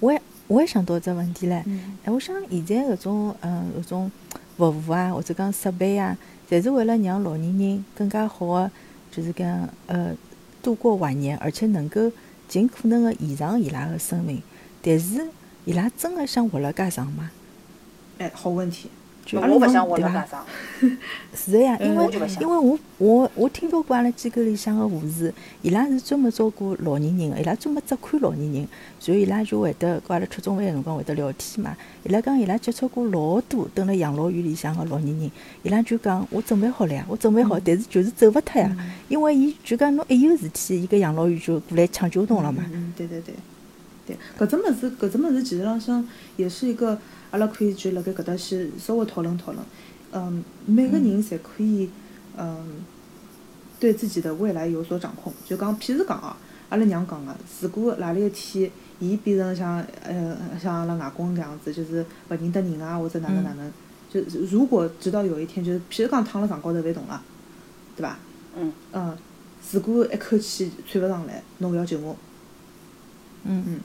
我也我也想到只问题唻，哎，我想现在搿种嗯搿种服务啊，或者讲设备啊。侪是为了让老年人更加好个，就是讲呃度过晚年，而且能够尽可能个延长伊拉个生命。但是伊拉真个想活了介长吗？哎，好问题。我勿想活了介长。是的呀，因为因为我我我听到过阿拉机构里向个护士，伊拉是专门照顾老年人个，伊拉专门只看老年人，所以伊拉就会得跟阿拉吃中饭个辰光会得聊天嘛。伊拉讲伊拉接触过老多蹲辣养老院里向个老年人，伊拉就讲我准备好了呀，我准备好，但是就是走勿脱呀，因为伊就讲侬一有事体，伊个养老院就过来抢救侬了嘛。嗯，对对对，对，搿只物事，搿只物事，其实浪向也是一个。阿拉可以就辣盖搿搭去稍微讨论讨论，嗯，每个人侪可以，嗯，对自己的未来有所掌控。就讲，譬如讲哦，阿拉娘讲个，如果哪里一天，伊变成像呃像阿拉外公搿样子，就是勿认得人啊，或者哪能哪能，就如果直到有一天，就是譬如讲躺辣床高头勿动了，对伐？嗯。嗯，如果一口气喘勿上来，侬勿要救我。嗯嗯。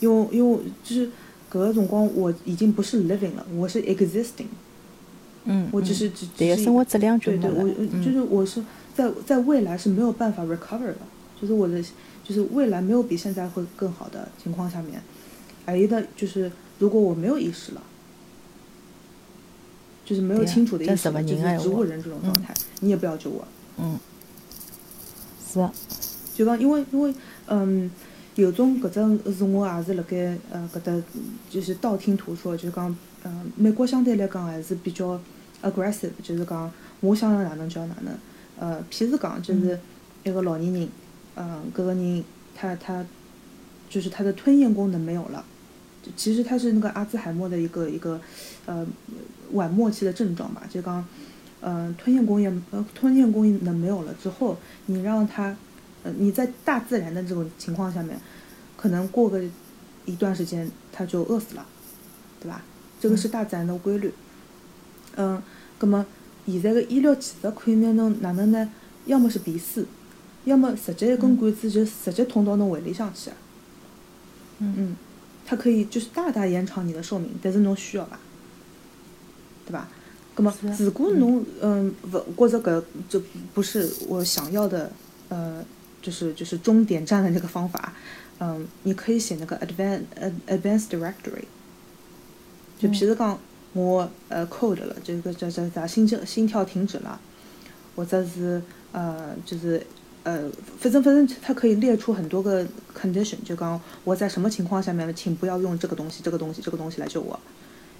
因为因为就是。搿个辰光我已经不是 living 了，我是 existing。嗯，我只是只对生活质量就对对，我就是我是在在未来是没有办法 recover 的，就是我的就是未来没有比现在会更好的情况下面，的就是如果我没有意识了，就是没有清楚的意识，就是植物人这种状态，你也不要救我。嗯，是。就刚因为因为嗯。有种搿只是我也是辣盖呃搿搭就是道听途说，就是讲呃美国相对来讲还是比较 aggressive，就是讲我想要哪能就要哪能。呃，譬如讲就是一个老年人，嗯，搿个人他他就是他的吞咽功能没有了，其实他是那个阿兹海默的一个一个呃晚末期的症状吧，就讲嗯吞咽功能呃吞咽功能没有了之后，你让他呃你在大自然的这种情况下面，可能过个一段时间他就饿死了，对吧？这个是大自然的规律。嗯，葛么现在的医疗技术可以拿侬哪能呢？要么是鼻饲，要么直接一根管子就直接通到侬胃里向去。嗯嗯，它可以就是大大延长你的寿命，但是侬需要吧？对吧？那么如果侬嗯勿觉着搿就不是我想要的呃，就是就是终点站的那个方法，嗯，你可以写那个 advanced advanced directory。就譬如讲，我呃 code 了，这个叫叫啥心跳心跳停止了，或者是呃就是呃，反正反正它可以列出很多个 condition，就讲我在什么情况下面，请不要用这个东西、这个东西、这个东西来救我，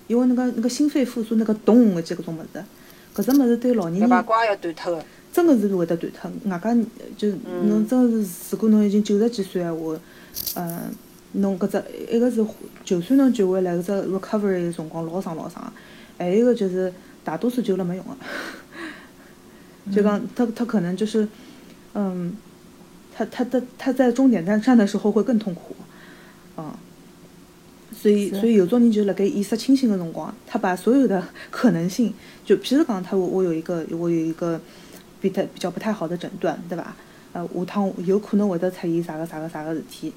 因为那个那个心肺复苏那个咚的这个种么子，搿只物事对老年人搿把光要断脱个。真个是会得断脱。外加就侬真个是，如果侬已经九十几岁闲话，呃，侬搿只一个是就算侬救回来，搿只 recovery 个辰光老长老长，还 有一个就是大多数救了没用个。就讲他他可能就是，嗯，他他他他在终点站站的时候会更痛苦，嗯。所以，所以有种人就辣盖意识清醒的辰光，他把所有的可能性，就譬如讲，他我我有一个我有一个比他比较不太好的诊断，对吧？呃，下趟有可能会得出现啥个啥个啥个事体。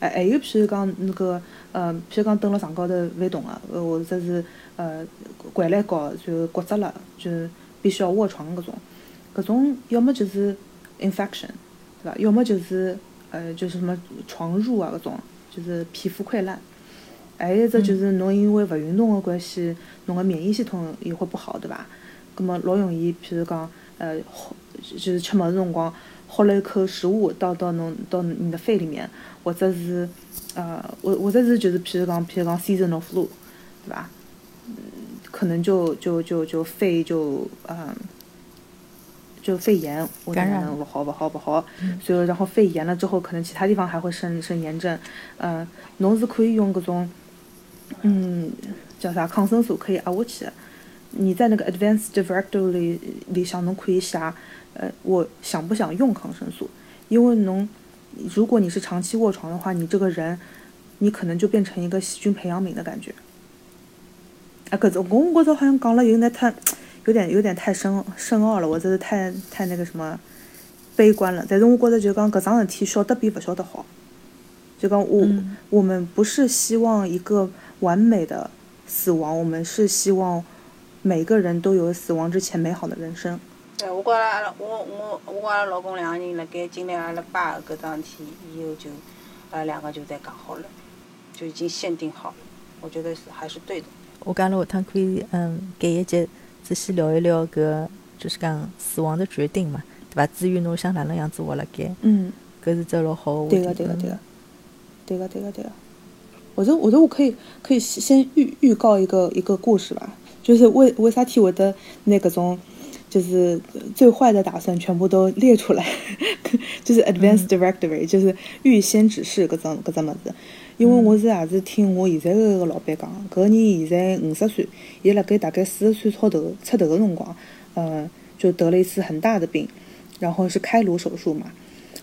哎，还有譬如讲那个呃，譬如讲蹲辣床高头勿动个，呃，或者是呃掼来高，然后骨折了，就是必须要卧床搿种，搿种要么就是 infection，对吧？要么就是呃就是什么床褥啊搿种，就是皮肤溃烂。还有一只就是侬因为勿运动个关系，侬个免疫系统也会不好，对伐？葛么老容易，譬如讲，呃，呼就是吃么子辰光，喝了一口食物到到侬到你的肺里面，或者是呃，或或者是就是譬如讲譬如讲 seasonal flu，对吧？嗯，可能就就就就肺就嗯。就肺炎或者感染不好不好不好，所以然后肺炎了之后，可能其他地方还会生生炎症，嗯、侬是可以用搿种，嗯，叫啥抗生素可以压下去的。你在那个 advanced directory 里里向侬可以写，呃，我想不想用抗生素？因为侬如果你是长期卧床的话，你这个人，你可能就变成一个细菌培养皿的感觉。啊，搿种我觉着好像讲了有点太，有点有点太深深奥了，或者是太太那个什么悲观了。但是我觉着就讲搿桩事体晓得比勿晓得好。就讲我、嗯我们不是希望一个完美的死亡，我们是希望每个人都有死亡之前美好的人生。对，我觉着阿拉我我我跟阿拉老公两个人辣盖经历阿拉爸搿桩事体以后就，阿拉两个就在讲好了，就已经限定好了。我觉得是还是对的。我讲了下趟可以嗯，改一节仔细聊一聊搿，就是讲死亡的决定嘛，对伐？至于侬想哪能样子活辣盖，嗯，搿是只老好个对个，对个，对个，对个，对个，对个。我觉得，我觉得我可以可以先预预告一个一个故事吧，就是为为啥体会的那个种，就是最坏的打算全部都列出来，就是 advanced directory，、就是预先指示搿种搿只物事。因为我是也是听我现在个老板讲，搿个人现在五十岁，伊辣盖大概四十岁出头出头个辰光，呃，就得了一次很大的病，然后是开颅手术嘛。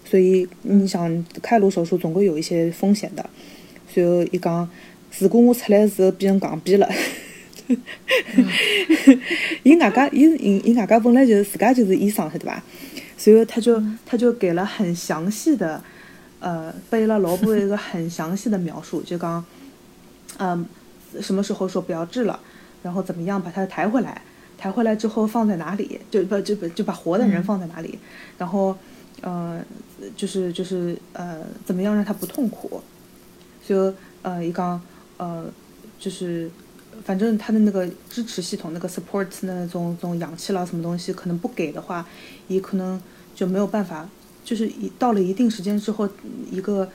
所以你想开颅手术总归有一些风险的。随后伊讲，如果我出来的时候变成戆逼了，伊外加伊伊伊外加本来就是自家就是医生，对伐？随后他就他就给了很详细的，呃，背了老婆一个很详细的描述，就讲，嗯，什么时候说不要治了，然后怎么样把它抬回来，抬回来之后放在哪里，就把就把就把活的人放在哪里，然后，呃，就是就是呃，怎么样让他不痛苦，就呃一讲呃就是反正他的那个支持系统那个 support 那种种氧气啦什么东西可能不给的话，也可能就没有办法，就是一到了一定时间之后，一个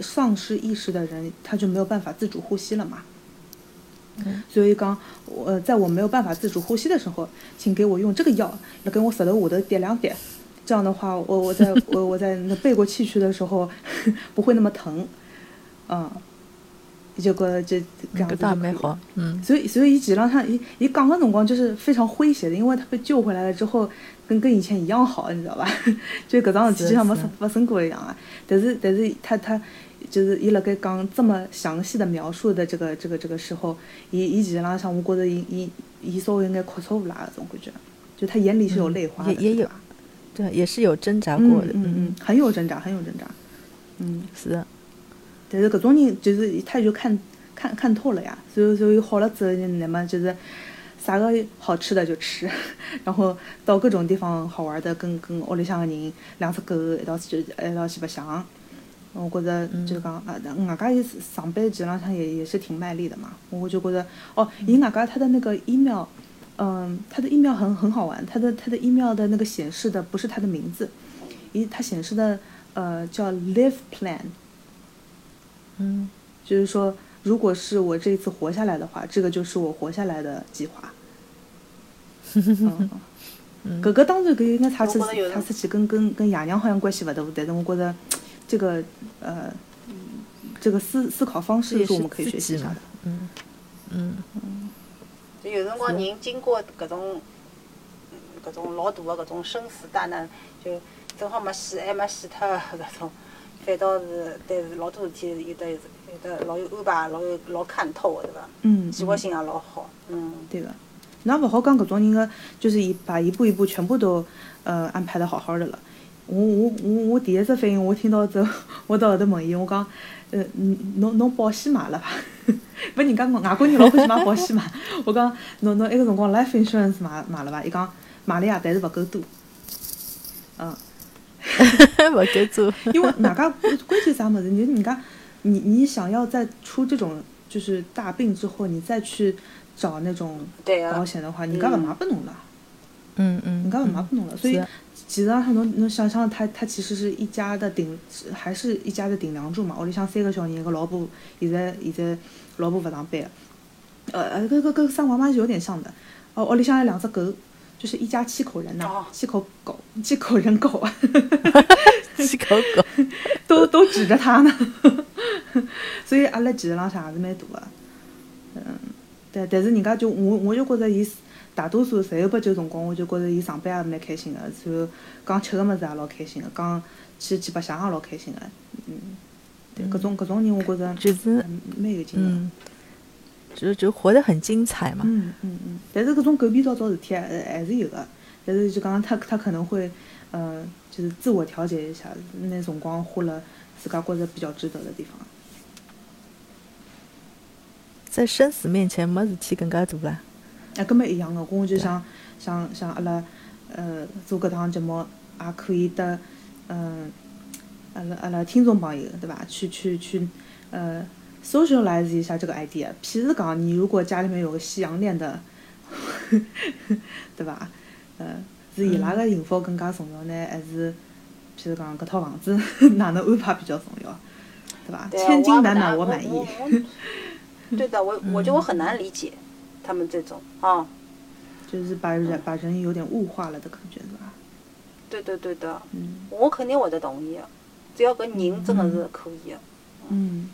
丧失意识的人，他就没有办法自主呼吸了嘛。所以刚，我在我没有办法自主呼吸的时候，请给我用这个药来给我舌头下头点两点，这样的话，我我在我我在那背过气去的时候 不会那么疼，嗯，就这样子搿倒也就好。嗯，所以，所以伊基本上，伊伊讲个辰光就是非常诙谐的，因为他被救回来了之后，跟跟以前一样好，你知道吧？就搿桩事体就像没是发发生过一样啊。但是，但是他他就是伊辣盖讲这么详细的描述的这个这个这个时候，伊伊其实浪向我觉着伊伊伊稍微有眼哭错误啦，搿种感觉，就他眼里是有泪花的，嗯也也有对也是有挣扎嗯过的。嗯嗯，很有挣扎，很有挣扎，嗯。是的，但是搿种人就是他就看看看透了呀，所以所以好了之后，那么就是啥个好吃的就吃，然后到各种地方好玩的，跟跟屋里向的人两只狗一道去一道去白相。我觉着就是讲啊，外加伊上班基本上也也是挺卖力的嘛，我就觉着哦，伊外加他的那个 email，嗯，他的 email 很很好玩，他的他的 email 的那个显示的不是他的名字，伊他显示的呃叫 live plan，嗯，就是说，如果是我这一次活下来的话，这个就是我活下来的计划。嗯，嗯搿个当然搿应该查出我觉得有的查出去跟跟跟爷娘好像关系勿大，但是我觉着这个呃这个思思考方式这也是是我们可以学自己嘛习一下的。。嗯嗯，就有辰光人经过搿种嗯搿种老大的搿种生死大难，就正好没死还没死脱的搿种，反倒是对老多事体有的有的老有安排，老有老看透的，对伐？嗯，计划性也老好，嗯。对个，那勿好讲搿种人个，就是伊把一步一步全部都呃安排的好好的了。我我我我第一只反应，我听到之后，我到后头问伊，我讲，呃，嗯侬侬保险买了伐？勿，人家外国人老欢喜买保险嘛。我讲，侬侬埃个辰光 life insurance 买买了伐？伊讲买了呀，但是勿够多。嗯，做。因为外加关关键啥物事，你人家你你想要在出这种就是大病之后，你再去找那种对啊保险的话，人家勿买拨侬了。嗯嗯，人家勿买拨侬了，所以其实上侬侬想想，他他其实是一家的顶，还是一家的顶梁柱嘛。屋里向三个小人，一个老婆，现在现在老婆勿上班了，呃呃，搿搿搿生娃嘛是有点像的。哦，屋里向有两只狗，就是一家七口人呐、哦七口狗，七口人狗啊，七口狗。都都指着他呢。所以阿拉其实浪向也是蛮大的。嗯，但但是人家就我我就觉着伊大多数十有八九辰光，我就觉着伊上班也蛮开心个，然后讲吃个物事也老开心个，讲去去白相也老开心个。嗯，对，搿种搿种人我觉着就是嗯蛮有劲个。嗯，就就活得很精彩嘛。嗯嗯嗯，但是搿种狗屁倒灶事体还还是有的，但是就讲他他可能会，呃，就是自我调节一下，拿辰光花了自家觉着比较值得的地方。在生死面前，没事体更加大了。哎，搿么一样个，我就想想想阿拉，呃，做搿趟节目也可以得，嗯、阿拉阿拉听众朋友对伐？去去去，呃，socialize 一下这个 idea。譬如讲，你如果家里面有个西洋恋的，对吧？呃，是伊拉的幸福更加重要呢，还是譬如讲搿套房子哪能安排比较重要，对吧？千金难买我满意。对的，我我觉得我很难理解他们这种啊，就是把人把人有点物化了的感觉，是吧？对对对的，嗯我肯定会得同意的，只要搿人真的是可以的。嗯，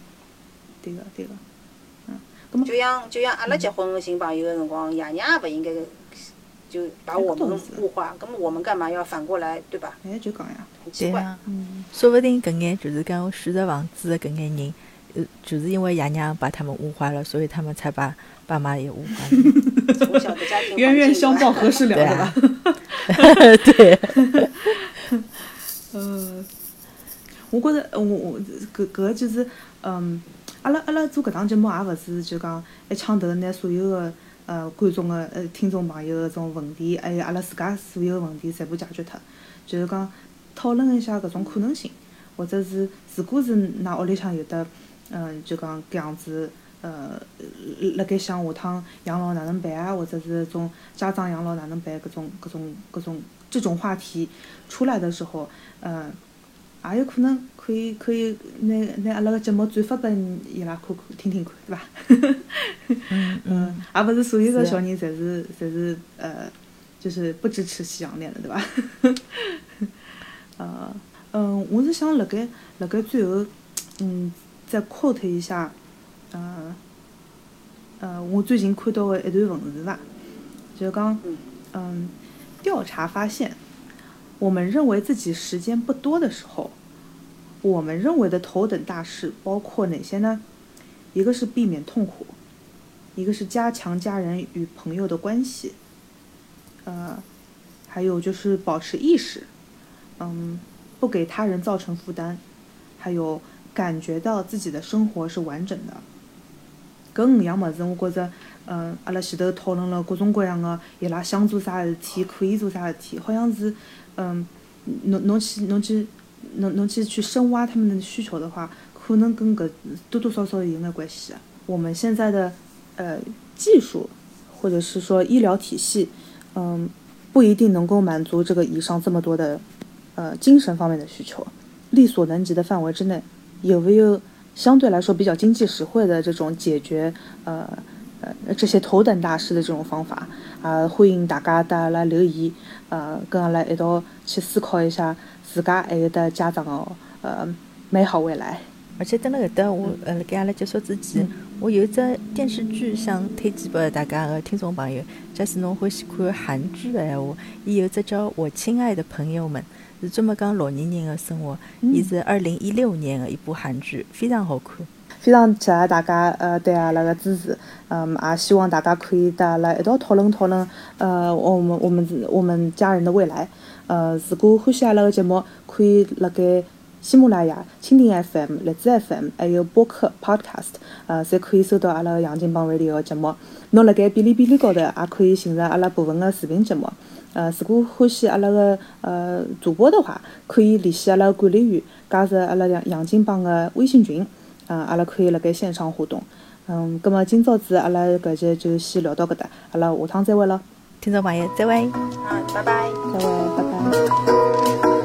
对个对个，嗯，咁么就像就像阿拉结婚的新朋友个辰光，爷娘也勿应该就把我们物化，咁么我们干嘛要反过来，对吧？哎就讲呀，很奇怪。啊，嗯说不定搿眼就是讲选择房子的搿眼人，呃，就是因为爷娘把他们物化了，所以他们才把爸妈也物化了。从小的家庭冤冤相报何时了，对吧？对，呃，我觉着我我搿搿就是嗯，阿拉阿拉做搿档节目也勿是就讲一枪头拿所有个呃观众个呃听众朋友个种问题，还有阿拉自家所有个问题全部解决脱，就是讲讨论一下搿种可能性，或者是如果是㑚屋里向有得嗯就讲搿样子。呃，辣盖想下趟养老哪能办啊，或者是种家长养老哪能办，搿种搿种搿种这种话题出来的时候，嗯、也有可能可以可以拿拿阿拉个节目转发拨伊拉看看听听看，对伐？嗯嗯，也勿是所有个小人侪是侪是呃，就是不支持西洋恋的，对伐？呃，嗯，我是想辣盖辣盖最后，嗯，再 quote 一下，呃，呃，我最近看到个一段文字伐，就是讲，嗯，调查发现，我们认为自己时间不多的时候，我们认为的头等大事包括哪些呢？一个是避免痛苦，一个是加强家人与朋友的关系，呃，还有就是保持意识，嗯，不给他人造成负担，还有感觉到自己的生活是完整的。搿五样物事，我觉着，嗯，阿拉前头讨论了各种各样的伊拉想做啥事体，可以做啥事体，好像是，嗯，侬侬去侬去侬侬去去深挖他们的需求的话，可能跟个多多少少有眼关系啊。我们现在的呃技术或者是说医疗体系，嗯，不一定能够满足这个以上这么多的呃精神方面的需求。力所能及的范围之内，有没有相对来说比较经济实惠的这种解决呃呃这些头等大事的这种方法？啊，欢迎大家带阿拉留言，呃，跟阿拉一道去思考一下自家还有的家长的呃美好未来。而且等辣搿搭，我呃辣盖阿拉结束之前，我有一只电视剧想推荐拨大家个听众朋友。假使侬欢喜看韩剧个闲话，伊有只叫《我亲爱的朋友们》，是专门讲老年人个生活。伊是二零一六年个一部韩剧，非常好看。非常谢谢大家呃对阿拉个支持，嗯，也希望大家可以带阿拉一道讨论讨论呃我们我们我们家人的未来。呃，如果欢喜阿拉个节目，可以辣盖喜马拉雅、蜻蜓 FM、荔枝 FM，还有播客 Podcast，呃，侪可以收到阿拉个杨金帮 Radio 个节目。侬辣盖哔哩哔哩高头也可以寻着阿拉部分个视频节目。呃，如果欢喜阿拉个呃主播的话，可以联系阿拉个管理员，加入阿拉杨杨金帮个微信群，嗯，阿拉可以辣盖线上互动。嗯，葛末今朝子阿拉搿节就先聊到搿搭，阿拉下趟再会咯，听众朋友，再会。嗯，拜拜。再会，拜拜。